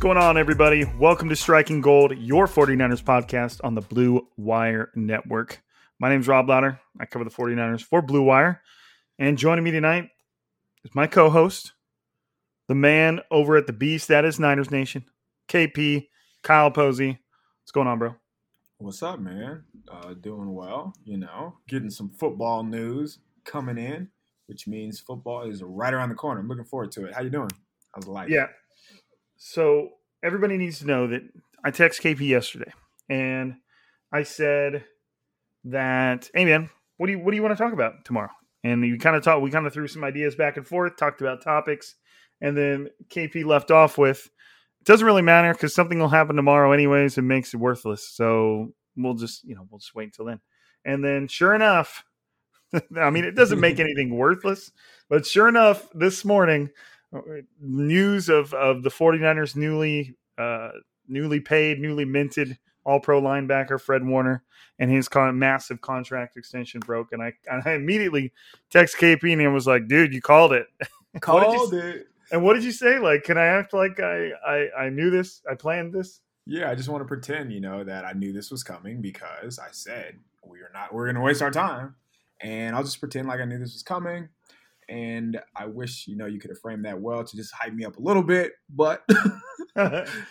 Going on, everybody? Welcome to Striking Gold, your 49ers podcast on the Blue Wire Network. My name is Rob Lauder. I cover the 49ers for Blue Wire. And joining me tonight is my co host, the man over at the beast that is Niners Nation, KP, Kyle Posey. What's going on, bro? What's up, man? Uh, doing well, you know, getting some football news coming in, which means football is right around the corner. I'm looking forward to it. How you doing? How's life? Yeah. So everybody needs to know that I text KP yesterday and I said that, hey man, what do you what do you want to talk about tomorrow? And you kind of talked, we kind of threw some ideas back and forth, talked about topics, and then KP left off with it doesn't really matter because something will happen tomorrow anyways and makes it worthless. So we'll just, you know, we'll just wait until then. And then sure enough, I mean, it doesn't make anything worthless, but sure enough, this morning, news of, of the 49ers newly uh, newly paid, newly minted all pro linebacker Fred Warner and his con- massive contract extension broke. And I, and I immediately text KP and was like, dude, you called it. You Called it. And what did you say? Like, can I act like I, I, I knew this? I planned this? Yeah, I just want to pretend, you know, that I knew this was coming because I said we are not. We're going to waste our time, and I'll just pretend like I knew this was coming. And I wish, you know, you could have framed that well to just hype me up a little bit, but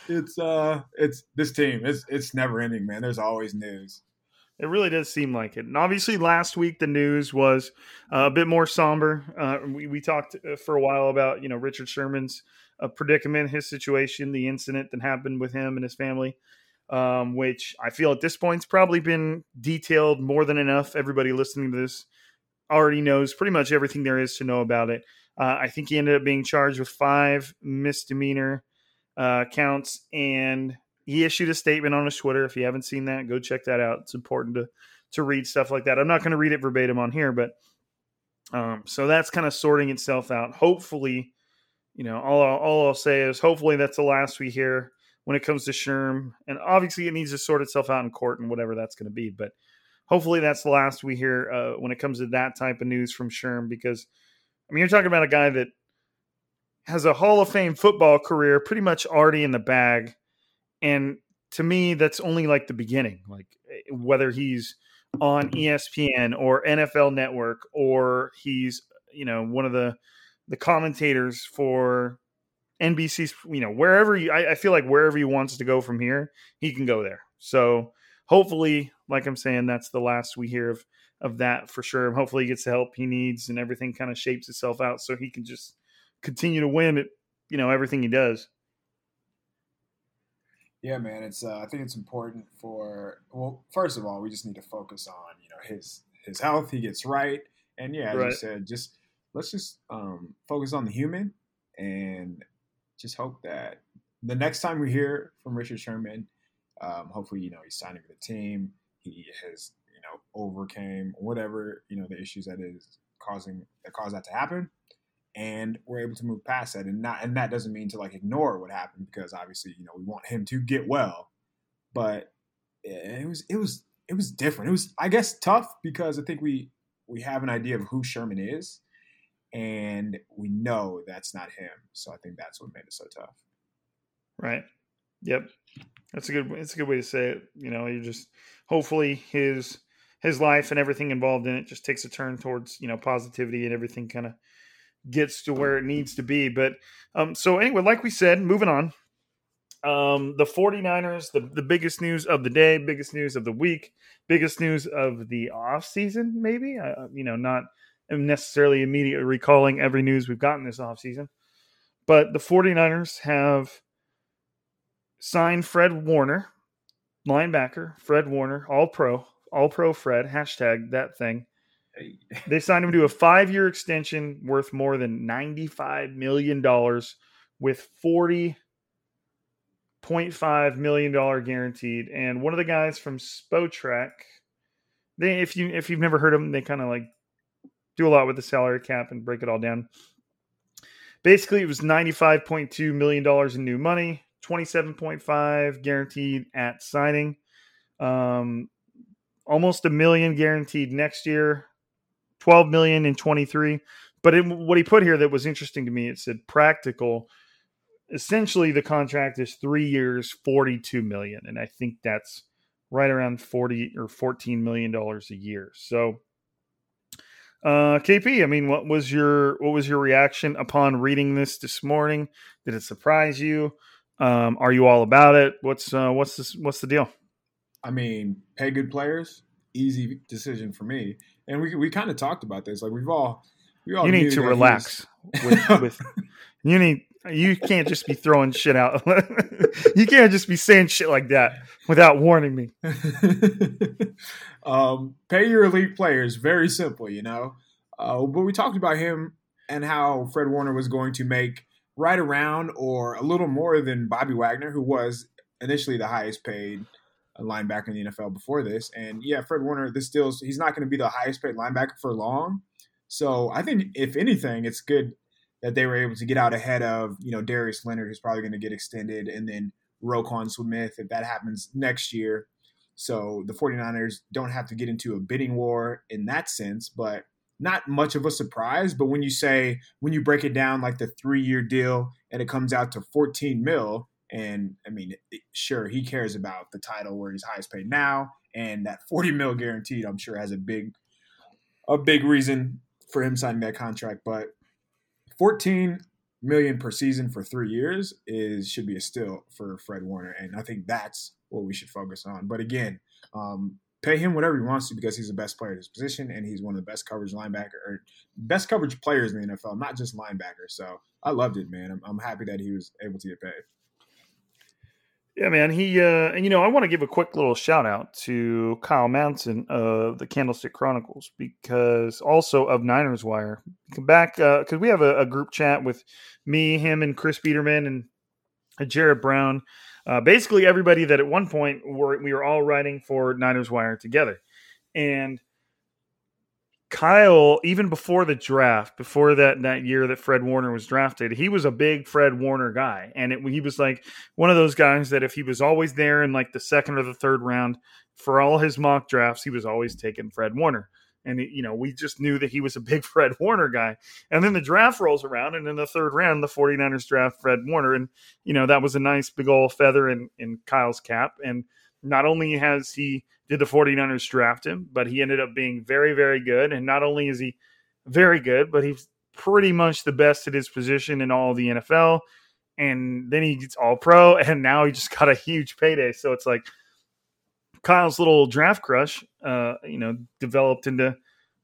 it's uh, it's this team. It's it's never ending, man. There's always news. It really does seem like it. And obviously, last week the news was uh, a bit more somber. Uh, we, we talked uh, for a while about you know Richard Sherman's uh, predicament, his situation, the incident that happened with him and his family, um, which I feel at this point's probably been detailed more than enough. Everybody listening to this already knows pretty much everything there is to know about it. Uh, I think he ended up being charged with five misdemeanor uh, counts and he issued a statement on his Twitter. If you haven't seen that, go check that out. It's important to to read stuff like that. I'm not going to read it verbatim on here, but um, so that's kind of sorting itself out. Hopefully, you know, all I'll, all I'll say is hopefully that's the last we hear when it comes to Sherm, and obviously it needs to sort itself out in court and whatever that's going to be. But hopefully that's the last we hear uh, when it comes to that type of news from Sherm, because I mean you're talking about a guy that has a Hall of Fame football career pretty much already in the bag. And to me that's only like the beginning like eh, whether he's on espn or nfl network or he's you know one of the the commentators for nbc's you know wherever he, I, I feel like wherever he wants to go from here he can go there. So hopefully like i'm saying that's the last we hear of of that for sure hopefully he gets the help he needs and everything kind of shapes itself out so he can just continue to win at you know everything he does Yeah, man. It's uh, I think it's important for well, first of all, we just need to focus on you know his his health. He gets right, and yeah, as Right. you said, just let's just um, focus on the human and just hope that the next time we hear from Richard Sherman, Um, hopefully, you know, he's signing with the team. He has, you know, overcame whatever you know the issues that is causing that caused that to happen, and we're able to move past that. And not and that doesn't mean to like ignore what happened because obviously, you know, we want him to get well, but it was it was it was different. It was I guess tough because I think we we have an idea of who Sherman is, and we know that's not him. So I think that's what made it so tough. Right. Yep. That's a good. It's a good way to say it. You know, you just hopefully his his life and everything involved in it just takes a turn towards you know positivity and everything kind of gets to where it needs to be. But um, so anyway, like we said, moving on. Um, the 49ers, the, the biggest news of the day, biggest news of the week, biggest news of the off season, maybe. Uh, you know, not necessarily immediately recalling every news we've gotten this off season, but the 49ers have signed Fred Warner, linebacker, Fred Warner, all pro, all pro Fred, hashtag that thing. They signed him to a five year extension worth more than $95 million with 40 $0.5 million guaranteed. And one of the guys from Spotrac, they if you if you've never heard of them, they kind of like do a lot with the salary cap and break it all down. Basically, it was $95.2 million in new money, 27.5 guaranteed at signing. Um, almost a million guaranteed next year, 12 million in 23. But what he put here that was interesting to me, it said practical essentially the contract is three years, 42 million. And I think that's right around 40 or 14 million dollars a year. So uh KP, I mean, what was your what was your reaction upon reading this this morning? Did it surprise you? Um, are you all about it? What's uh what's this what's the deal? I mean, pay good players, easy decision for me. And we we kind of talked about this. Like we've all we all you need to relax with, with you need you can't just be throwing shit out. you can't just be saying shit like that without warning me. um, pay your elite players. Very simple, you know. Uh, but we talked about him and how Fred Warner was going to make right around or a little more than Bobby Wagner, who was initially the highest paid linebacker in the NFL before this. And yeah, Fred Warner, this still he's not going to be the highest paid linebacker for long. So I think if anything, it's good that they were able to get out ahead of, you know, Darius Leonard, who's probably going to get extended, and then Roquan Smith if that happens next year. So the 49ers don't have to get into a bidding war in that sense, but not much of a surprise. But when you say, when you break it down like the three year deal and it comes out to 14 mil, and I mean, sure, he cares about the title where he's highest paid now, and that 40 mil guaranteed, I'm sure has a big, a big reason for him signing that contract. But 14 million per season for three years is should be a steal for Fred Warner, and I think that's what we should focus on. But again, um, pay him whatever he wants to because he's the best player at his position, and he's one of the best coverage linebacker or best coverage players in the NFL, not just linebacker. So I loved it, man. I'm, I'm happy that he was able to get paid. Yeah, man. He uh, and you know, I want to give a quick little shout out to Kyle Madsen of the Candlestick Chronicles because also of Niners Wire. Back because uh, we have a, a, group chat with me, him, and Chris Biederman and Jared Brown. Uh, basically, everybody that at one point were we were all writing for Niners Wire together, and Kyle, even before the draft, before that that year that Fred Warner was drafted, he was a big Fred Warner guy, and it, he was like one of those guys that if he was always there in like the second or the third round for all his mock drafts, he was always taking Fred Warner. And you know, we just knew that he was a big Fred Warner guy. And then the draft rolls around, and in the third round, the 49ers draft Fred Warner, and you know that was a nice big old feather in in Kyle's cap. And not only has he did the 49ers draft him, but he ended up being very, very good. And not only is he very good, but he's pretty much the best at his position in all the NFL. And then he gets all pro, and now he just got a huge payday. So it's like Kyle's little draft crush, uh, you know, developed into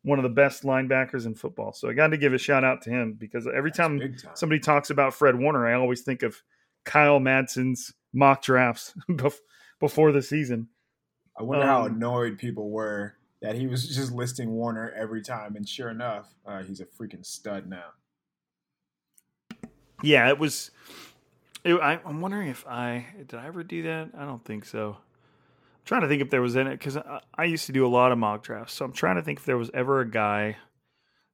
one of the best linebackers in football. So I got to give a shout out to him because every time, time, somebody talks about Fred Warner, I always think of Kyle Madsen's mock drafts before the season. I wonder um, how annoyed people were that he was just listing Warner every time, and sure enough, uh, he's a freaking stud now. Yeah, it was. It- I, I'm wondering if I did I ever do that. I don't think so. Trying to think if there was in it because I, I used to do a lot of mock drafts. So I'm trying to think if there was ever a guy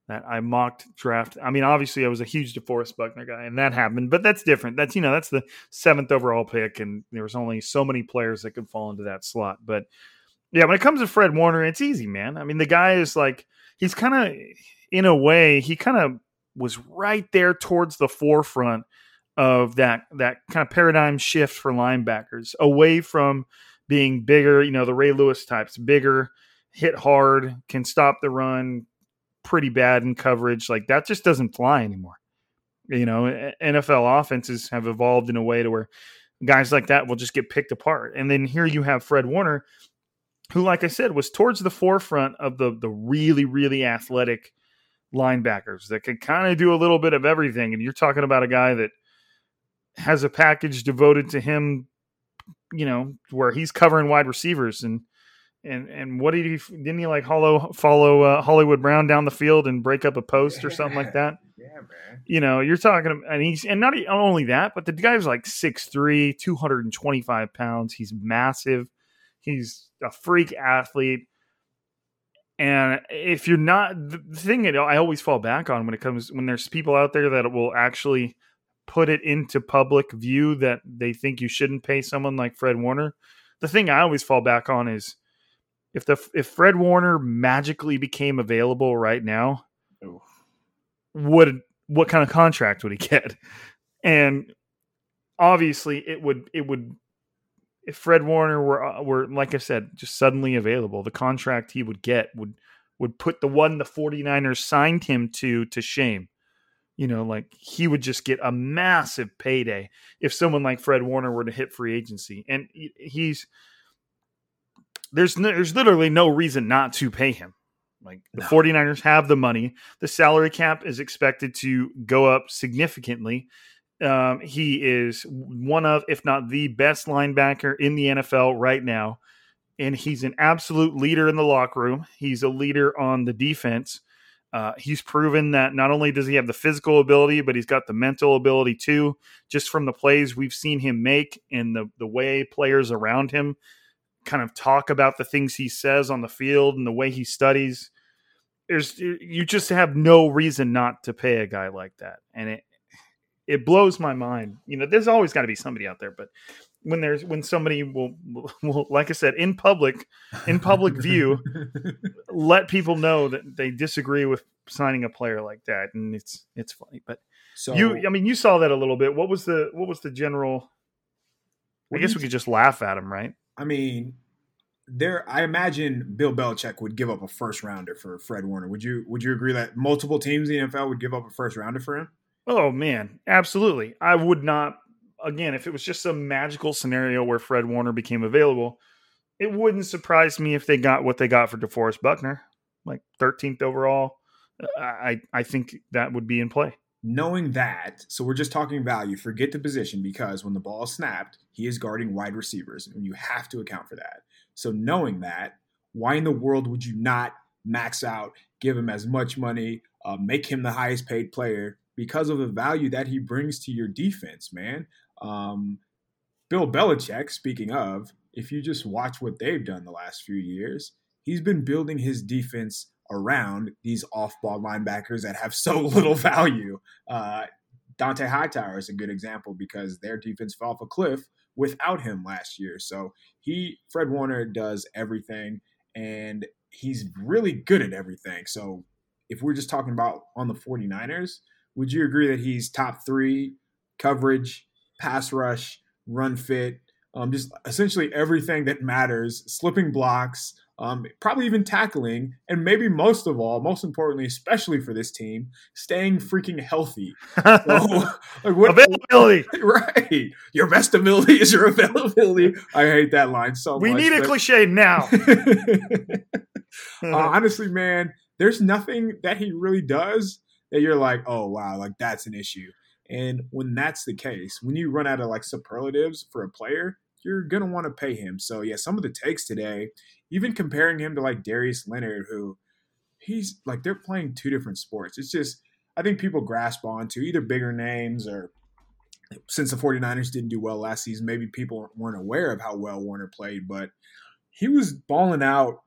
that I mocked draft. I mean, obviously I was a huge DeForest Buckner guy, and that happened. But that's different. That's you know that's the seventh overall pick, and there was only so many players that could fall into that slot. But yeah, when it comes to Fred Warner, it's easy, man. I mean, the guy is like he's kind of in a way he kind of was right there towards the forefront of that that kind of paradigm shift for linebackers away from being bigger, you know, the Ray Lewis types, bigger, hit hard, can stop the run pretty bad in coverage. Like that just doesn't fly anymore. You know, NFL offenses have evolved in a way to where guys like that will just get picked apart. And then here you have Fred Warner, who, like I said, was towards the forefront of the the really, really athletic linebackers that could kind of do a little bit of everything. And you're talking about a guy that has a package devoted to him, you know, where he's covering wide receivers and and and what did he didn't he like hollow follow uh, Hollywood Brown down the field and break up a post or something like that? Yeah, man. You know, you're talking and he's and not only that, but the guy's like 6'3", 225 pounds. He's massive. He's a freak athlete. And if you're not the thing that I always fall back on when it comes when there's people out there that will actually put it into public view that they think you shouldn't pay someone like Fred Warner. The thing I always fall back on is if the if Fred Warner magically became available right now, Oof. would what kind of contract would he get? And obviously, it would it would if Fred Warner were uh, were like I said, just suddenly available, the contract he would get would would put the one the 49ers signed him to to shame. You know, like he would just get a massive payday if someone like Fred Warner were to hit free agency. And he's there's no, there's literally no reason not to pay him. Like the No. 49ers have the money. The salary cap is expected to go up significantly. Um, he is one of, if not the best linebacker in the NFL right now. And he's an absolute leader in the locker room. He's a leader on the defense. Uh, he's proven that not only does he have the physical ability, but he's got the mental ability too, just from the plays we've seen him make and the, the way players around him kind of talk about the things he says on the field and the way he studies. There's you just have no reason not to pay a guy like that. And it it blows my mind. You know, there's always got to be somebody out there, but when there's when somebody will, will like I said in public in public view let people know that they disagree with signing a player like that and it's it's funny. But so you I mean you saw that a little bit. What was the what was the general I guess we could just laugh at him, right? I mean, there. I imagine Bill Belichick would give up a first rounder for Fred Warner. Would you? Would you agree that multiple teams in the NFL would give up a first rounder for him? Oh man, absolutely. I would not again if it was just some magical scenario where Fred Warner became available, it wouldn't surprise me if they got what they got for DeForest Buckner, like 13th overall. I I think that would be in play. Knowing that, so we're just talking value. Forget the position because when the ball snapped, he is guarding wide receivers, and you have to account for that. So knowing that, why in the world would you not max out, give him as much money, uh, make him the highest paid player because of the value that he brings to your defense, man? Um, Bill Belichick, speaking of, if you just watch what they've done the last few years, he's been building his defense around these off-ball linebackers that have so little value. Uh, Dont'a Hightower is a good example because their defense fell off a cliff without him last year. So he, Fred Warner, does everything, and he's really good at everything. So if we're just talking about on the 49ers, would you agree that he's top three coverage, pass rush, run fit, um, just essentially everything that matters, slipping blocks, um, probably even tackling, and maybe most of all, most importantly, especially for this team, staying freaking healthy. So, like what, Availability. right. Your best ability is your availability. I hate that line so We much. need a but- cliche now. uh, honestly, man, there's nothing that he really does that you're like, oh wow, like that's an issue. And when that's the case, when you run out of like superlatives for a player, you're gonna want to pay him. So yeah, some of the takes today, even comparing him to like Darius Leonard, who he's like they're playing two different sports. It's just I think people grasp onto either bigger names or since the 49ers didn't do well last season, maybe people weren't aware of how well Warner played, but he was balling out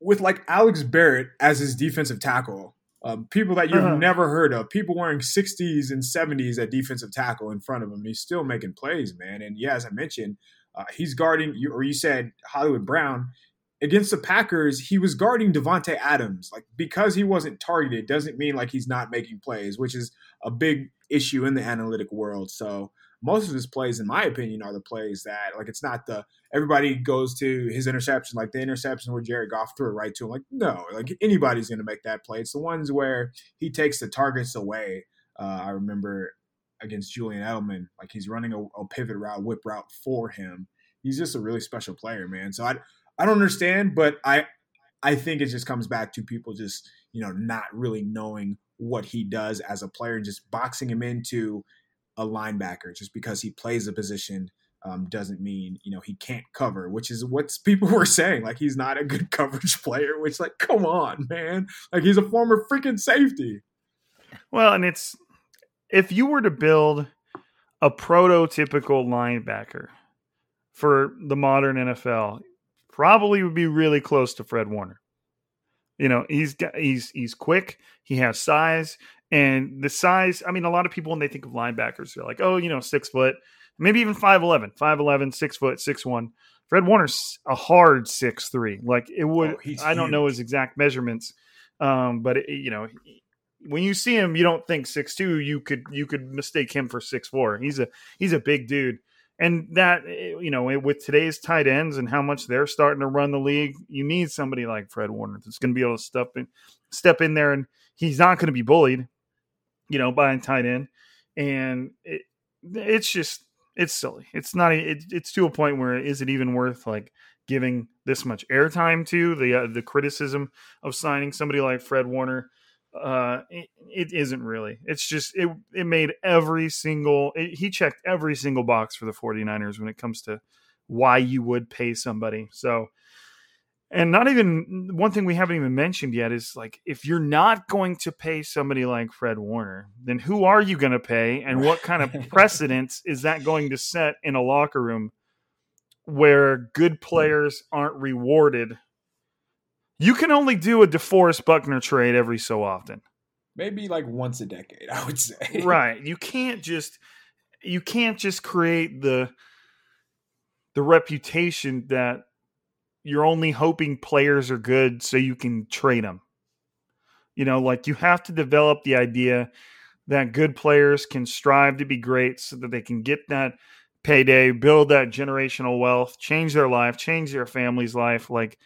with like Alex Barrett as his defensive tackle. Um, people that you've Uh-huh. never heard of, people wearing 60s and 70s at defensive tackle in front of him. He's still making plays, man. And yeah, as I mentioned, uh, he's guarding you, or you said Hollywood Brown against the Packers. He was guarding Davante Adams. Like because he wasn't targeted doesn't mean like he's not making plays, which is a big issue in the analytic world. So most of his plays, in my opinion, are the plays that like it's not the everybody goes to his interception, like the interception where Jared Goff threw it right to him. Like no, like anybody's going to make that play. It's the ones where he takes the targets away. Uh, I remember against Julian Edelman, like he's running a, a pivot route, whip route for him. He's just a really special player, man. So I I don't understand, but I I think it just comes back to people just you know not really knowing what he does as a player and just boxing him into a linebacker just because he plays a position um, doesn't mean you know he can't cover, which is what people were saying. Like he's not a good coverage player. Which like, come on, man! Like he's a former freaking safety. Well, and it's if you were to build a prototypical linebacker for the modern NFL, probably would be really close to Fred Warner. You know, he's got, he's he's quick, he has size, and the size. I mean, a lot of people when they think of linebackers, they're like, oh, you know, six foot, maybe even 5'11", 5'11", six foot, six one. Fred Warner's a hard six three. Like it would. Oh, I don't know his exact measurements, um, but it, you know, when you see him, you don't think six two. You could you could mistake him for six four. He's a he's a big dude, and that eh, you know with today's tight ends and how much they're starting to run the league, you need somebody like Fred Warner that's going to be able to step in step in there, and he's not going to be bullied, you know, by a tight end, and it, it's just it's silly. It's not. It, it's to a point where is it even worth like giving this much airtime to the uh, the criticism of signing somebody like Fred Warner? Uh it, it isn't really. It's just it it made every single it, he checked every single box for the 49ers when it comes to why you would pay somebody. So and not even one thing we haven't even mentioned yet is like if you're not going to pay somebody like Fred Warner then who are you going to pay and what kind of precedence is that going to set in a locker room where good players aren't rewarded you can only do a DeForest Buckner trade every so often. Maybe like once a decade, I would say. right. You can't just you can't just create the the reputation that you're only hoping players are good so you can trade them. You know, like you have to develop the idea that good players can strive to be great so that they can get that payday, build that generational wealth, change their life, change their family's life like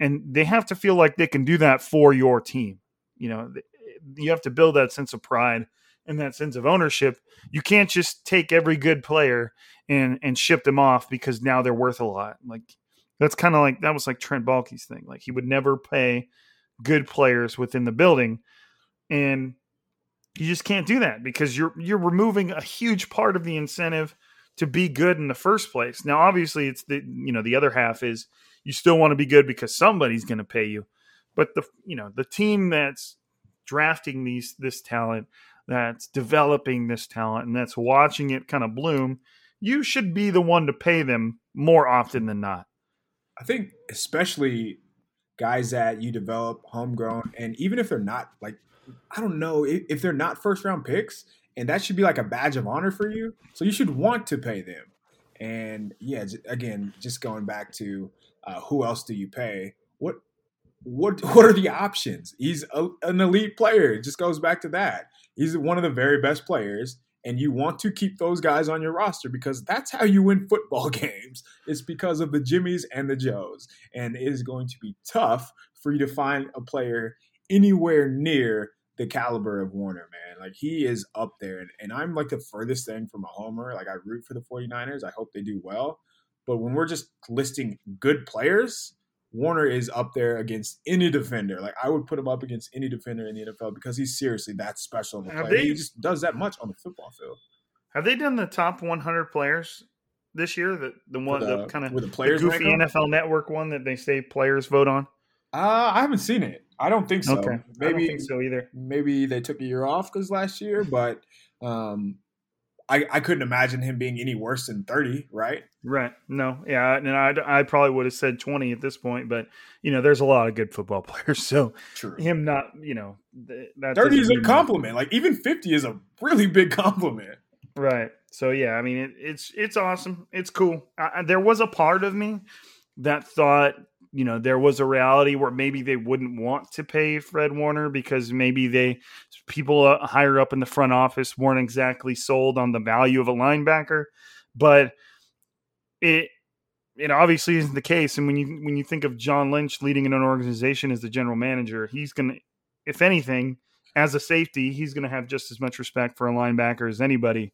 and they have to feel like they can do that for your team. You know, you have to build that sense of pride and that sense of ownership. You can't just take every good player and and ship them off because now they're worth a lot. Like that's kind of like that was like Trent Baalke's thing. Like he would never pay good players within the building, and you just can't do that because you're you're removing a huge part of the incentive to be good in the first place. Now, obviously, it's the you know the other half is you still want to be good because somebody's going to pay you, but the you know the team that's drafting these this talent, that's developing this talent, and that's watching it kind of bloom, you should be the one to pay them more often than not. I think especially guys that you develop homegrown, and even if they're not like, I don't know, if, they're not first round picks, and that should be like a badge of honor for you. So you should want to pay them. And yeah, again, just going back to uh, who else do you pay? What what what are the options? He's a, an elite player. It just goes back to that. He's one of the very best players, and you want to keep those guys on your roster because that's how you win football games. It's because of the Jimmies and the Joes, and it is going to be tough for you to find a player anywhere near the caliber of Warner, man. Like he is up there, and, and I'm like the furthest thing from a homer. Like I root for the 49ers. I hope they do well. But when we're just listing good players, Warner is up there against any defender. Like I would put him up against any defender in the NFL because he's seriously that special of a Have player. they- He just does that much on the football field. Have they done the top 100 players this year? The the one the, the- kind of with the the players goofy rank 'em? NFL Network one that they say players vote on. Uh, I haven't seen it. I don't think so. okay, I Maybe don't think so either. maybe they took a year off because last year, but um, I, I couldn't imagine him being any worse than 30, right? Right. No. Yeah. And I, I probably would have said 20 at this point, but you know, there's a lot of good football players. So True. him not, you know, that 30 is a compliment. Like even 50 is a really big compliment. Right. So yeah, I mean, it, it's it's awesome. It's cool. I, there was a part of me that thought, you know, there was a reality where maybe they wouldn't want to pay Fred Warner because maybe they people uh, higher up in the front office weren't exactly sold on the value of a linebacker, but it it obviously isn't the case. And when you when you think of John Lynch leading an organization as the general manager, he's gonna, if anything, as a safety, he's gonna have just as much respect for a linebacker as anybody.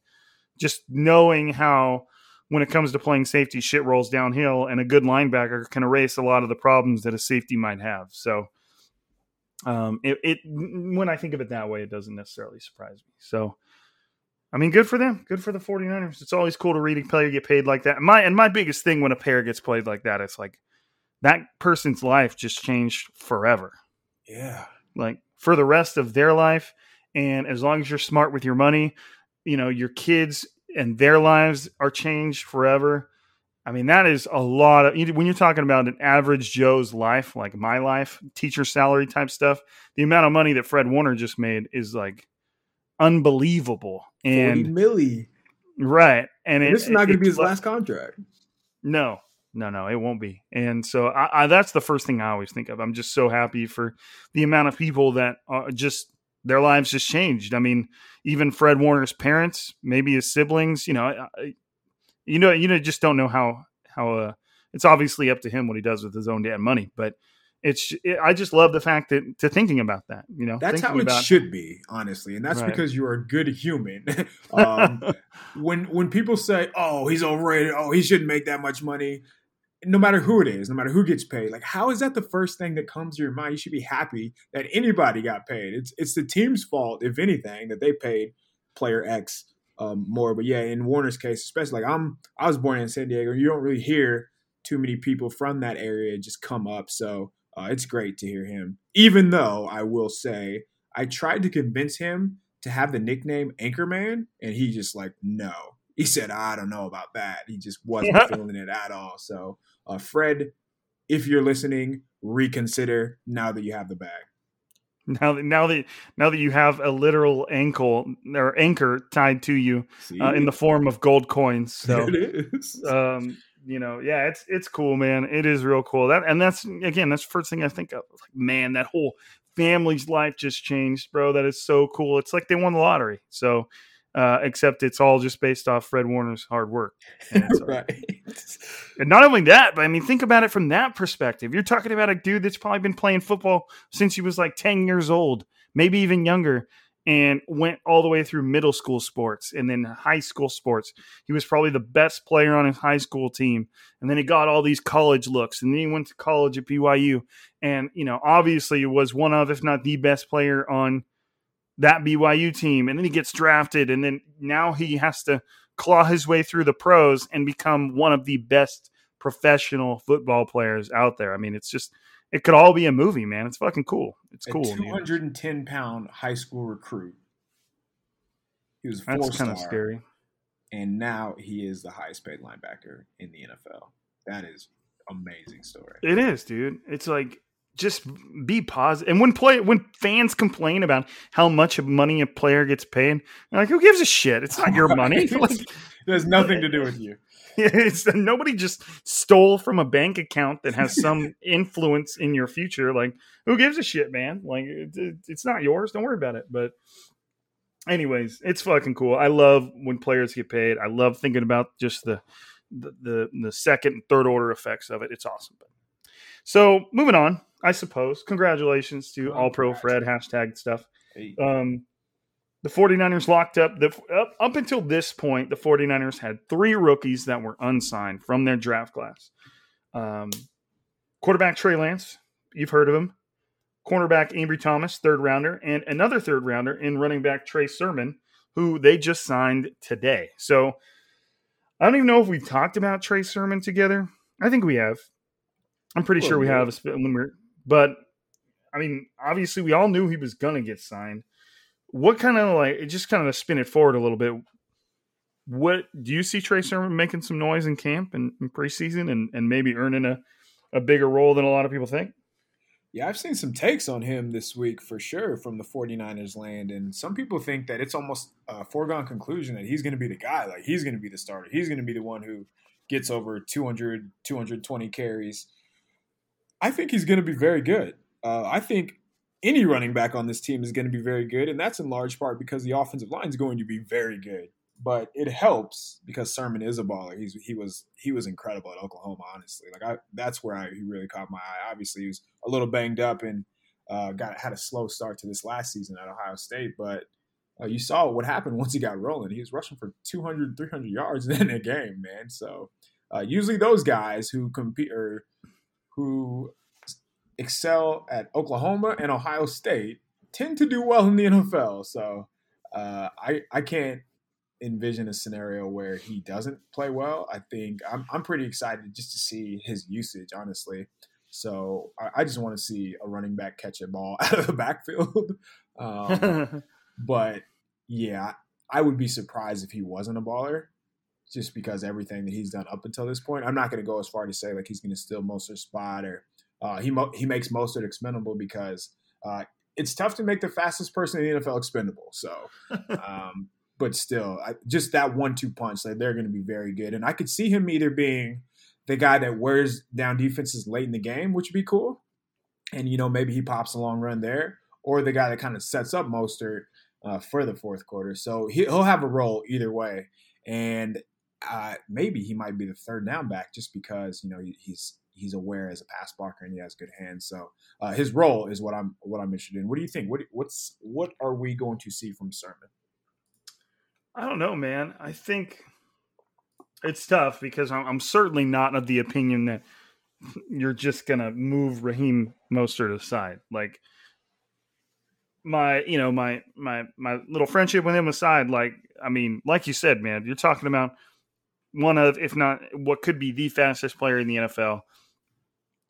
Just knowing how when it comes to playing safety, shit rolls downhill, and a good linebacker can erase a lot of the problems that a safety might have. So, um, it, it when I think of it that way, it doesn't necessarily surprise me. So, I mean, good for them. Good for the 49ers. It's always cool to read a player get paid like that. And my and my biggest thing when a player gets played like that, it's like that person's life just changed forever. Yeah. Like for the rest of their life. And as long as you're smart with your money, you know, your kids and their lives are changed forever. I mean, that is a lot of when you're talking about an average Joe's life, like my life, teacher salary type stuff, the amount of money that Fred Warner just made is like unbelievable. 40 And milli. right. And it, this is not going to be his last contract. no, no, no, it won't be. And so I, I, that's the first thing I always think of. I'm just so happy for the amount of people that are just their lives just changed. I mean, even Fred Warner's parents, maybe his siblings. You know, you know, you know, just don't know how how. Uh, it's obviously up to him what he does with his own damn money, but it's. It, I just love the fact that to thinking about that. You know, That's how it about, should be, honestly, and that's Right. because you are a good human. um, when when people say, "Oh, he's overrated," "Oh, he shouldn't make that much money," no matter who it is, no matter who gets paid, like how is that the first thing that comes to your mind? You should be happy that anybody got paid. It's it's the team's fault, if anything, that they paid player X um, more. But yeah, in Warner's case, especially like I'm, I was born in San Diego. You don't really hear too many people from that area just come up, so uh, it's great to hear him. Even though I will say, I tried to convince him to have the nickname Anchorman, and he just like no. He said, "I don't know about that." He just wasn't feeling it at all. So, uh, Fred, if you're listening, reconsider now that you have the bag. now that now that now that you have a literal ankle or anchor tied to you uh, in the form of gold coins. So it is. um you know yeah it's it's cool man. It is real cool. That and that's again that's the first thing i think of like man that whole family's life just changed bro. That is so cool. It's like they won the lottery. So uh except it's all just based off fred warner's hard work and, right. and not only that but i mean think about it from that perspective you're talking about a dude that's probably been playing football since he was like 10 years old maybe even younger and went all the way through middle school sports and then high school sports. He was probably the best player on his high school team. And then he got all these college looks. And then he went to college at BYU. And, you know, obviously was one of, if not the best player on that BYU team. And then he gets drafted. And then now he has to claw his way through the pros and become one of the best professional football players out there. I mean, it's just, it could all be a movie, man. It's fucking cool. It's cool. a dude. 210 pound high school recruit. He was four That's kind of scary. and now he is the highest paid linebacker in the NFL. That is amazing story. It is, dude. It's like just be positive. And when play when fans complain about how much of money a player gets paid, like, who gives a shit? It's not your money. like, it has nothing to do with you. it's nobody just stole from a bank account that has some influence in your future. Like, who gives a shit, man? Like, it, it- it's not yours. Don't worry about it. But, anyways, it's fucking cool. I love when players get paid. I love thinking about just the the the, the second and third order effects of it. It's awesome. So, moving on, I suppose. Congratulations to All Pro Fred hashtag stuff. Um, the 49ers locked up. The, up, up until this point, the 49ers had three rookies that were unsigned from their draft class. Um, quarterback Trey Lance, you've heard of him. Cornerback Ambry Thomas, third rounder, and another third rounder in running back Trey Sermon, who they just signed today. So I don't even know if we've talked about Trey Sermon together. I think we have. I'm pretty sure we have, when we're, but I mean, obviously, we all knew he was going to get signed. What kind of like, just kind of spin it forward a little bit. what do you see Trey Sermon making some noise in camp and in preseason and, and maybe earning a, a bigger role than a lot of people think? Yeah, I've seen some takes on him this week for sure from the 49ers land. And some people think that it's almost a foregone conclusion that he's going to be the guy. Like, he's going to be the starter. He's going to be the one who gets over 200, 220 carries. I think he's going to be very good. Uh, I think any running back on this team is going to be very good. And that's in large part because the offensive line is going to be very good but it helps because Sermon is a baller. He's he was he was incredible at Oklahoma. Honestly, like I that's where I, he really caught my eye. Obviously, he was a little banged up and uh, got had a slow start to this last season at Ohio State, but uh, you saw what happened once he got rolling. He was rushing for 200, 300 yards in a game, man. So uh, usually those guys who compete or who excel at Oklahoma and Ohio State tend to do well in the NFL. So uh, I I can't envision a scenario where he doesn't play well. I think I'm, I'm pretty excited just to see his usage, honestly. So I, I just want to see a running back catch a ball out of the backfield. Um, but yeah, I would be surprised if he wasn't a baller, just because everything that he's done up until this point. I'm not going to go as far to say like he's going to steal Mostert's spot or uh, he mo- he makes Mostert expendable because uh, it's tough to make the fastest person in the NFL expendable. So um, but still, I, just that one-two punch, like they're going to be very good. And I could see him either being the guy that wears down defenses late in the game, which would be cool, and you know maybe he pops a long run there, or the guy that kind of sets up Mostert uh, for the fourth quarter. So he, will have a role either way, and uh, maybe he might be the third down back just because you know he's he's aware as a pass blocker and he has good hands. So uh, his role is what I'm what I'm interested in. What do you think? What what's what are we going to see from Sermon? I don't know, man. I think it's tough because I'm, I'm certainly not of the opinion that you're just gonna move Raheem Mostert aside. Like my, you know, my my my little friendship with him aside. Like, I mean, like you said, man, you're talking about one of, if not what could be the fastest player in the NFL,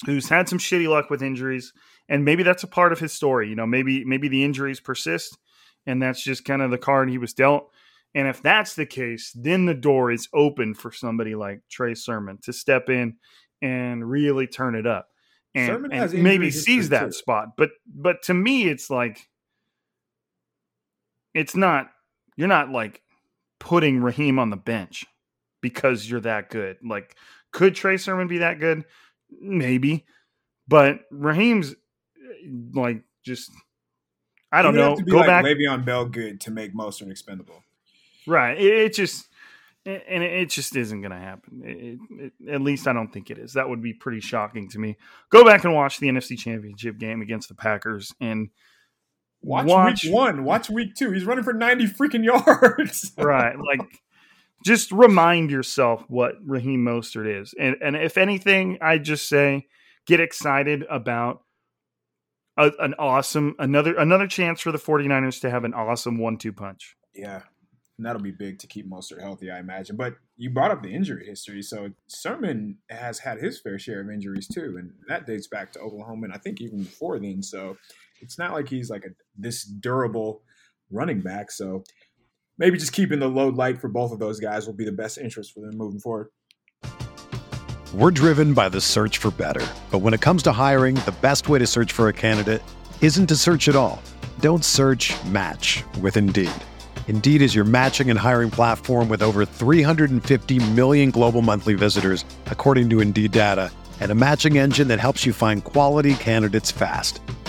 who's had some shitty luck with injuries, and maybe that's a part of his story. You know, maybe maybe the injuries persist, and that's just kind of the card he was dealt and if that's the case, then the door is open for somebody like Trey Sermon to step in and really turn it up. And, and maybe seize that too. spot. But but to me it's like it's not you're not like putting Raheem on the bench because you're that good. Like could Trey Sermon be that good? Maybe. But Raheem's eh, like just I don't know. Go like back. Le'Veon Bell good to make Mostert expendable. Right. It, it just and it just isn't going to happen. It, it, at least I don't think it is. That would be pretty shocking to me. Go back and watch the NFC Championship game against the Packers and watch, watch week one, watch week two. He's running for ninety freaking yards. right, like just remind yourself what Raheem Mostert is, and and if anything, I just say get excited about a, an awesome another another chance for the 49ers to have an awesome one-two punch. Yeah, and that'll be big to keep Mostert healthy, I imagine. But you brought up the injury history, so Sermon has had his fair share of injuries too, and that dates back to Oklahoma, and I think even before then. So it's not like he's like a this durable running back. So maybe just keeping the load light for both of those guys will be the best interest for them moving forward. We're driven by the search for better, but when it comes to hiring, the best way to search for a candidate isn't to search at all. Don't search. Match with Indeed. Indeed is your matching and hiring platform with over 350 million global monthly visitors, according to Indeed data, and a matching engine that helps you find quality candidates fast.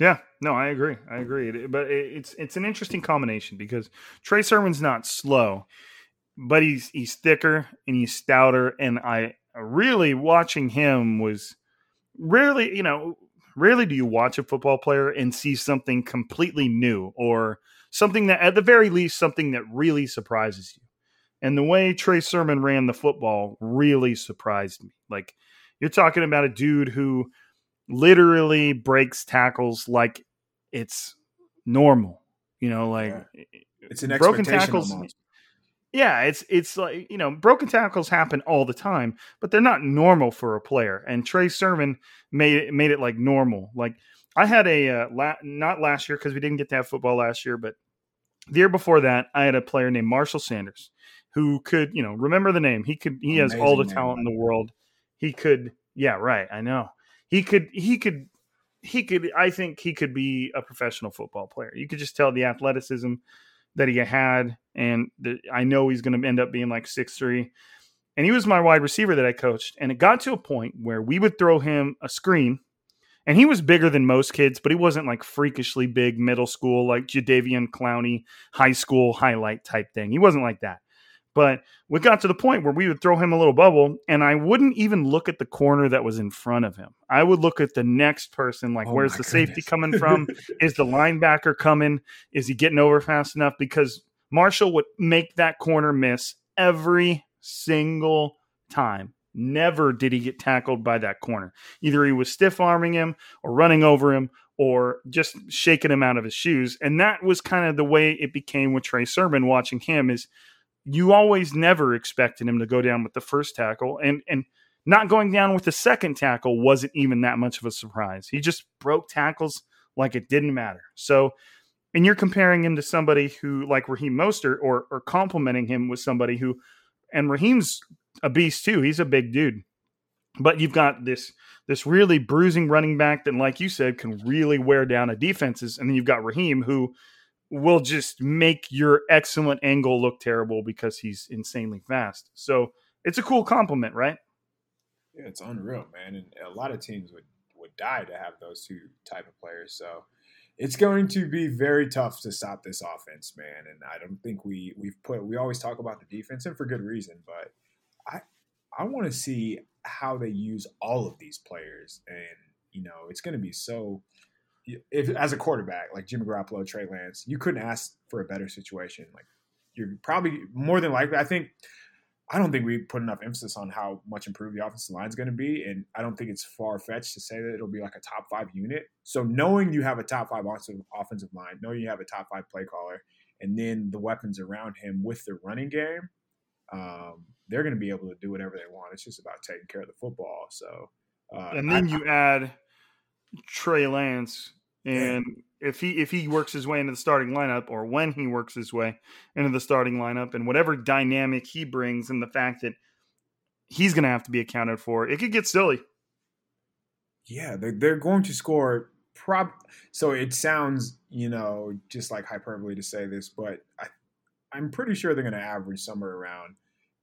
Yeah, no, I agree. I agree. It- But it- it's it's an interesting combination because Trey Sermon's not slow, but he's he's thicker and he's stouter. And I really watching him was rarely, you know, rarely do you watch a football player and see something completely new or something that, at the very least, something that really surprises you. And the way Trey Sermon ran the football really surprised me. Like you're talking about a dude who literally breaks tackles like it's normal. You know, like It's an broken tackles. almost. Yeah, it's it's like you know, broken tackles happen all the time, but they're not normal for a player. And Trey Sermon made it made it like normal. Like I had a uh, la- not last year because we didn't get to have football last year, but the year before that, I had a player named Marshall Sanders who could, you know, remember the name. He could he has all the Amazing name. talent in the world. He could, yeah, right. I know. He could he could he could I think he could be a professional football player. You could just tell the athleticism that he had, and the, I know he's going to end up being like six three. And he was my wide receiver that I coached, and it got to a point where we would throw him a screen, and he was bigger than most kids, but he wasn't like freakishly big middle school like Jadeveon Clowney high school highlight type thing. He wasn't like that. But we got to the point where we would throw him a little bubble, and I wouldn't even look at the corner that was in front of him. I would look at the next person, like, Oh where's the safety coming from? Is the linebacker coming? Is he getting over fast enough? Because Marshall would make that corner miss every single time. Never did he get tackled by that corner. Either he was stiff arming him or running over him or just shaking him out of his shoes. And that was kind of the way it became with Trey Sermon watching him is you always never expected him to go down with the first tackle and and not going down with the second tackle wasn't even that much of a surprise. He just broke tackles like it didn't matter. So and you're comparing him to somebody who like Raheem Mostert or or complimenting him with somebody who and Raheem's a beast too. He's a big dude. But you've got this this really bruising running back that, like you said, can really wear down a defenses, and then you've got Raheem who will just make your excellent angle look terrible because he's insanely fast. So it's a cool compliment, right? Yeah, it's unreal, man. And a lot of teams would would die to have those two type of players. So it's going to be very tough to stop this offense, man. And I don't think we we've put we always talk about the defense and for good reason, but I I want to see how they use all of these players. And you know, it's going to be so. If as a quarterback like Jimmy Garoppolo, Trey Lance, you couldn't ask for a better situation. Like you're probably more than likely. I think I don't think we put enough emphasis on how much improved the offensive line is going to be, and I don't think it's far fetched to say that it'll be like a top five unit. So knowing you have a top five offensive offensive line, knowing you have a top five play caller, and then the weapons around him with the running game, um, they're going to be able to do whatever they want. It's just about taking care of the football. So, uh, And then I- you add Trey Lance, and if he if he works his way into the starting lineup, or when he works his way into the starting lineup, and whatever dynamic he brings, and the fact that he's going to have to be accounted for, it could get silly. Yeah, they're they're going to score. Prob so it sounds, you know, just like hyperbole to say this, but I, I'm pretty sure they're going to average somewhere around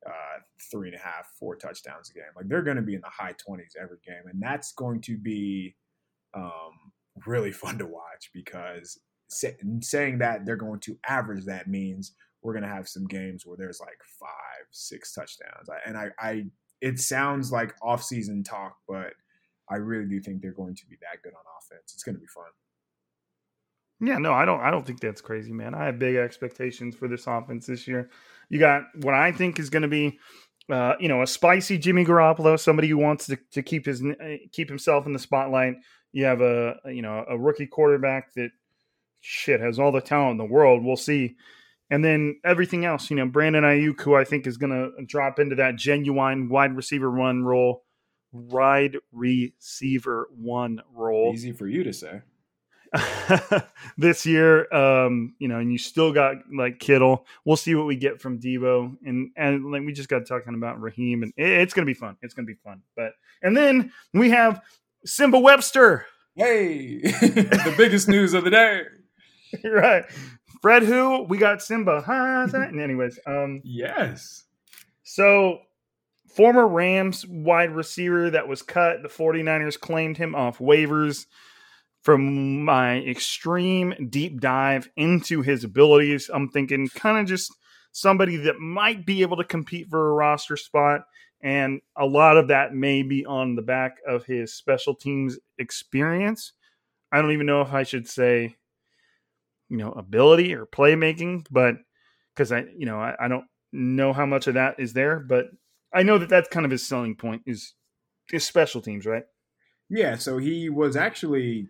uh, three and a half, four touchdowns a game. Like they're going to be in the high 20s every game, and that's going to be um, really fun to watch because say, saying that they're going to average that means we're going to have some games where there's like five, six touchdowns. And I, I, it sounds like off-season talk, but I really do think they're going to be that good on offense. It's going to be fun. Yeah, no, I don't. I don't think that's crazy, man. I have big expectations for this offense this year. You got what I think is going to be, uh, you know, a spicy Jimmy Garoppolo, somebody who wants to, to keep his uh, keep himself in the spotlight. You have a you know a rookie quarterback that shit has all the talent in the world. We'll see, and then everything else. You know, Brandon Aiyuk, who I think is going to drop into that genuine wide receiver one role, wide receiver one role. Easy for you to say. this year. Um, you know, and you still got like Kittle. We'll see what we get from Deebo, and and like we just got talking about Raheem, and it, it's gonna be fun. It's gonna be fun. But and then we have Simba Webster. Hey, the biggest news of the day. right, Fred. Who we got Simba? Huh? And anyways, um, Yes. So, former Rams wide receiver that was cut, the 49ers claimed him off waivers. From my extreme deep dive into his abilities, I'm thinking kind of just somebody that might be able to compete for a roster spot. And a lot of that may be on the back of his special teams experience. I don't even know if I should say, you know, ability or playmaking, but because I, you know, I, I don't know how much of that is there, but I know that that's kind of his selling point is his special teams, right? Yeah, so he was actually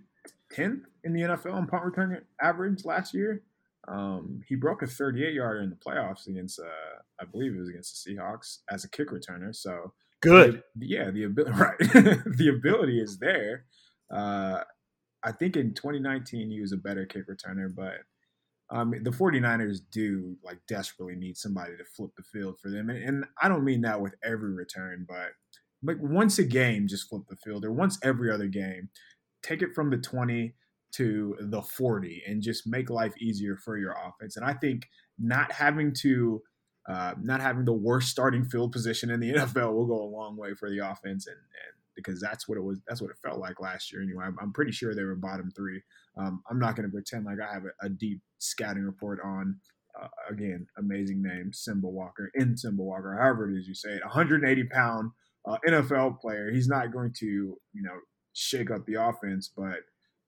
10th in the NFL in punt return average last year. Um, he broke a 38 yarder in the playoffs against, uh, I believe it was against the Seahawks as a kick returner. So Good. the- yeah, the ability, right? the ability is there. Uh, I think in 2019 he was a better kick returner, but um, the 49ers do like desperately need somebody to flip the field for them, and, and I don't mean that with every return, but like once a game, just flip the field, or once every other game, take it from the 20 to the 40, and just make life easier for your offense. And I think not having to uh, not having the worst starting field position in the NFL will go a long way for the offense, and, and because that's what it was. That's what it felt like last year. Anyway, I'm, I'm pretty sure they were bottom three. Um, I'm not going to pretend like I have a, a deep scouting report on. Uh, again, amazing name, Simba Walker, in Simba Walker, however it is you say it, 180 pound uh, NFL player. He's not going to, you know, shake up the offense, but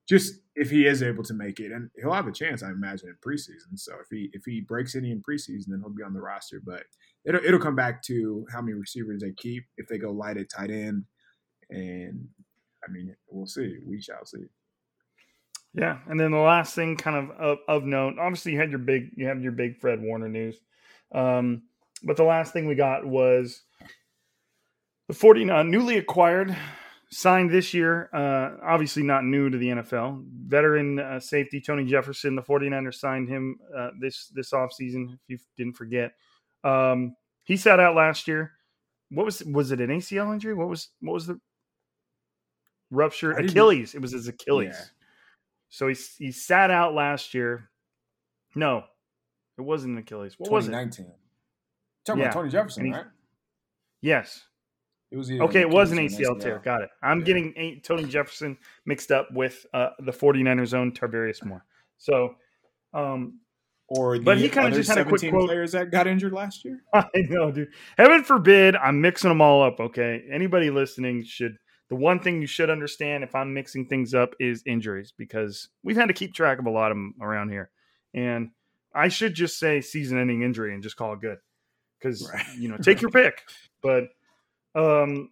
just if he is able to make it, and he'll have a chance, I imagine, in preseason. So if he if he breaks any in preseason, then he'll be on the roster. But it'll it'll come back to how many receivers they keep. If they go light at tight end, and I mean, we'll see. We shall see. Yeah, and then the last thing, kind of of, of note, obviously you had your big, you have your big Fred Warner news, um, but the last thing we got was the 49 newly acquired, signed this year, uh, obviously not new to the NFL, veteran uh, safety Tony Jefferson. The 49ers signed him uh, this this offseason, if you didn't forget. Um, he sat out last year. What was was it an ACL injury? What was what was the rupture? He- Achilles. It was his Achilles. Yeah. So he he sat out last year. No, it wasn't an Achilles. What was it? 2019. Talking Yeah. about Tony Jefferson, he- right? Yes. It was Okay, it was an ACL tear. Got it. I'm Yeah. getting a- Tony Jefferson mixed up with uh, the 49ers' own Tarvarius Moore. So, um, Or the But he kinda just had a quick quote- players that got injured last year. I know, dude. Heaven forbid I'm mixing them all up. Okay, anybody listening should. The one thing you should understand if I'm mixing things up is injuries because we've had to keep track of a lot of them around here, and I should just say season-ending injury and just call it good because Right. you know take your pick. But um,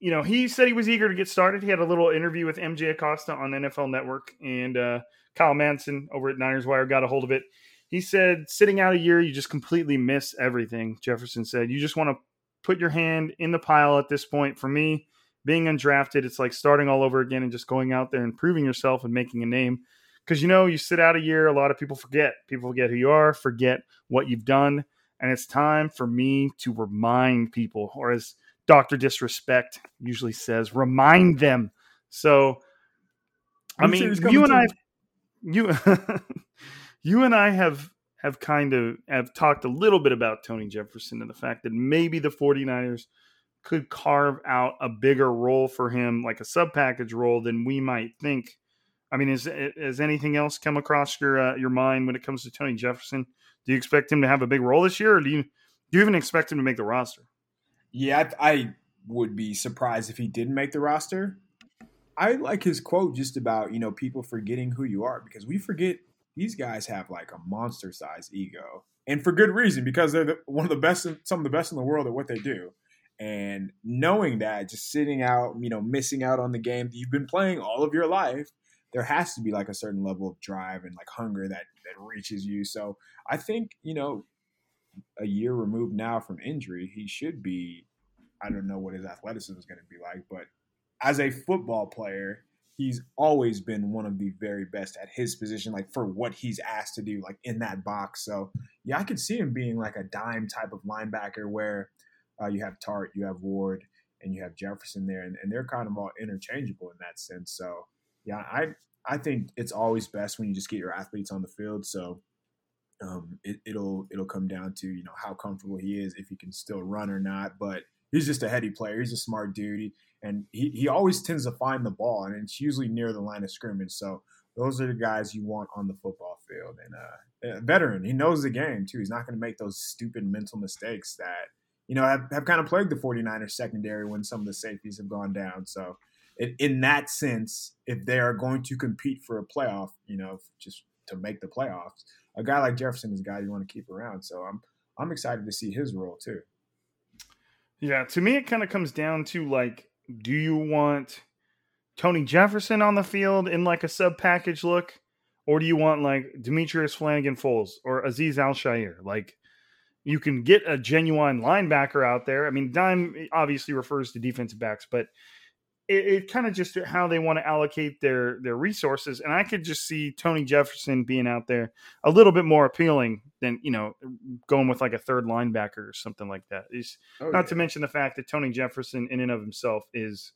you know he said he was eager to get started. He had a little interview with MJ Acosta on NFL Network, and uh, Kyle Madsen over at Niners Wire got a hold of it. He said, sitting out a year, you just completely miss everything. Jefferson said, you just want to put your hand in the pile at this point. For me, being undrafted, it's like starting all over again and just going out there and proving yourself and making a name. Because, you know, you sit out a year, a lot of people forget. People forget who you are, forget what you've done. And it's time for me to remind people, or as Dr. Disrespect usually says, remind them. So, I mean, you and I, you, you and I have have kind of have talked a little bit about Tony Jefferson and the fact that maybe the 49ers could carve out a bigger role for him, like a sub package role, than we might think. I mean, is has anything else come across your uh, your mind when it comes to Tony Jefferson? Do you expect him to have a big role this year, or do you do you even expect him to make the roster? Yeah, I, I would be surprised if he didn't make the roster. I like his quote just about you know people forgetting who you are because we forget these guys have like a monster size ego and for good reason because they're the, one of the best, some of the best in the world at what they do. And knowing that, just sitting out, you know, missing out on the game that you've been playing all of your life, there has to be like a certain level of drive and like hunger that that reaches you. So I think you know, a year removed now from injury, he should be. I don't know what his athleticism is going to be like, but as a football player, he's always been one of the very best at his position, like for what he's asked to do, like in that box. So yeah, I could see him being like a dime type of linebacker where uh, you have Tartt, you have Ward, and you have Jefferson there, and, and they're kind of all interchangeable in that sense. So yeah, I I think it's always best when you just get your athletes on the field. So um, it, it'll it'll come down to you know how comfortable he is, if he can still run or not. But he's just a heady player. He's a smart dude, and he he always tends to find the ball, and it's usually near the line of scrimmage. So those are the guys you want on the football field. And uh, a veteran, he knows the game too. He's not going to make those stupid mental mistakes that you know have, have kind of plagued the 49ers secondary when some of the safeties have gone down. So in, in that sense, if they are going to compete for a playoff, you know, just to make the playoffs, a guy like Jefferson is a guy you want to keep around. So I'm I'm excited to see his role too. Yeah, to me, it kind of comes down to like, do you want Tony Jefferson on the field in like a sub package look, or do you want like Demetrius Flannigan-Fowles or Azeez Al-Shaair? Like, you can get a genuine linebacker out there. I mean, dime obviously refers to defensive backs, but it, it kind of just how they want to allocate their their resources. And I could just see Tony Jefferson being out there a little bit more appealing than you know going with like a third linebacker or something like that. Oh, not yeah. to mention the fact that Tony Jefferson in and of himself is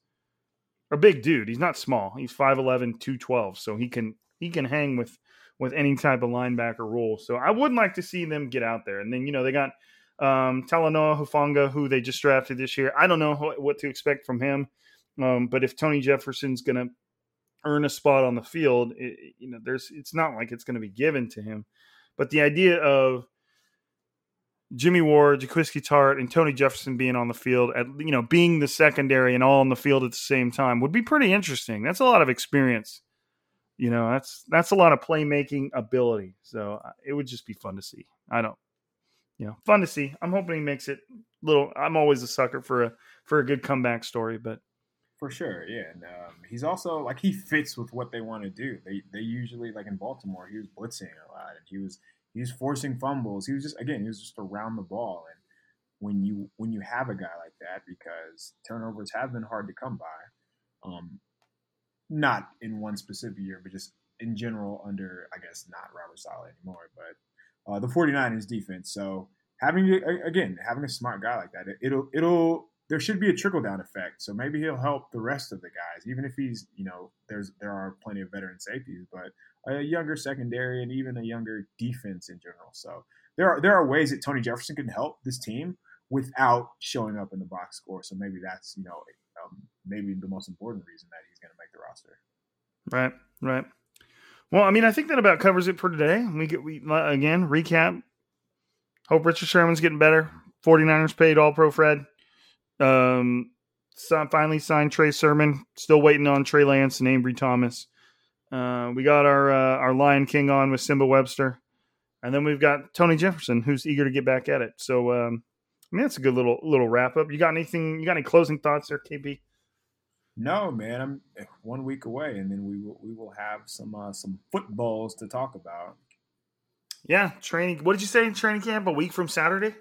a big dude. He's not small. He's 5'11", 212, so he can he can hang with with any type of linebacker role. So I would like to see them get out there. And then you know they got um, Talanoa Hufanga, who they just drafted this year. I don't know what to expect from him. Um, but if Tony Jefferson's going to earn a spot on the field, it, you know, there's it's not like it's going to be given to him. But the idea of Jimmy Ward, Jaquiski Tartt, and Tony Jefferson being on the field at you know being the secondary and all on the field at the same time would be pretty interesting. That's a lot of experience. You know, that's that's a lot of playmaking ability. So uh, it would just be fun to see. I don't, you know, fun to see. I'm hoping he makes it little. I'm always a sucker for a for a good comeback story, but for sure, yeah. And um, he's also like he fits with what they want to do. They they usually like in Baltimore, he was blitzing a lot, and he was he was forcing fumbles. He was just again, he was just around the ball. And when you when you have a guy like that, because turnovers have been hard to come by, um, not in one specific year, but just in general under I guess not Robert Saleh anymore, but uh, the 49ers defense. So having again having a smart guy like that, it, it'll it'll there should be a trickle down effect. So maybe he'll help the rest of the guys, even if he's, you know, there's there are plenty of veteran safeties, but a younger secondary and even a younger defense in general. So there are there are ways that Tony Jefferson can help this team without showing up in the box score. So maybe that's you know um, maybe the most important reason that he's going to make the roster. Right, right. Well, I mean, I think that about covers it for today. We get we again recap. Hope Richard Sherman's getting better. 49ers paid All Pro Fred. Um, finally signed Trey Sermon. Still waiting on Trey Lance and Ambry Thomas. Uh, we got our uh, our Lion King on with Simba Webster, and then we've got Tony Jefferson, who's eager to get back at it. So, um, I mean, that's a good little little wrap up. You got anything? You got any closing thoughts there, KP? No, man. I'm one week away, and then we will we will have some uh, some footballs to talk about. Yeah, training. What did you say? Training camp a week from Saturday.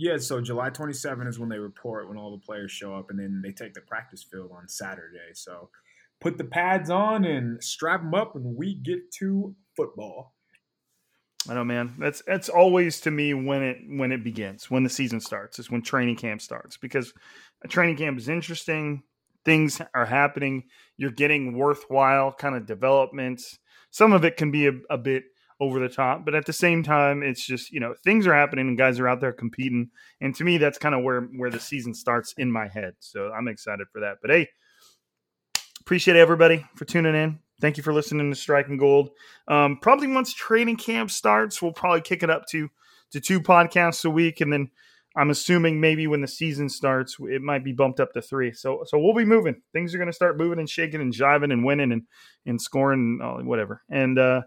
Yeah, so July 27 is when they report when all the players show up, and then they take the practice field on Saturday. So put the pads on and strap them up, and we get to football. I know, man. That's that's always to me when it when it begins, when the season starts, is when training camp starts because a training camp is interesting. Things are happening. You're getting worthwhile kind of developments. Some of it can be a, a bit over the top. But at the same time, it's just you know things are happening and guys are out there competing. And to me, that's kind of where where the season starts in my head. So I'm excited for that. But hey, appreciate everybody for tuning in. Thank you for listening to Striking Gold. Um, probably once training camp starts, we'll probably kick it up to to two podcasts a week, and then I'm assuming maybe when the season starts, it might be bumped up to three. So so we'll be moving. Things are going to start moving and shaking and jiving and winning and and scoring and uh, whatever. And uh,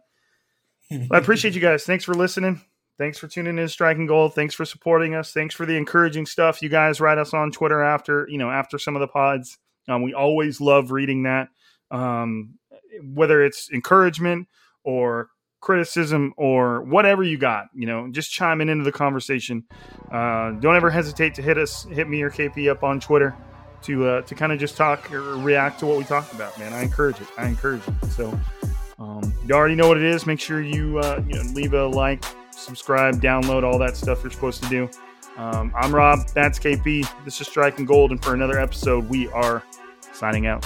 I appreciate you guys. Thanks for listening. Thanks for tuning in to Striking Gold. Thanks for supporting us. Thanks for the encouraging stuff. You guys write us on Twitter after, you know, after some of the pods. Um, we always love reading that. Um, whether it's encouragement or criticism or whatever you got, you know, just chiming into the conversation. Uh, don't ever hesitate to hit us, hit me or KP up on Twitter. to uh, to kind of just talk or react to what we talked about. Man, I encourage it. I encourage it. So um, you already know what it is. Make sure you uh, you know leave a like, subscribe, download all that stuff you're supposed to do. Um, I'm Rob. That's KP. This is Striking Gold, and for another episode, we are signing out.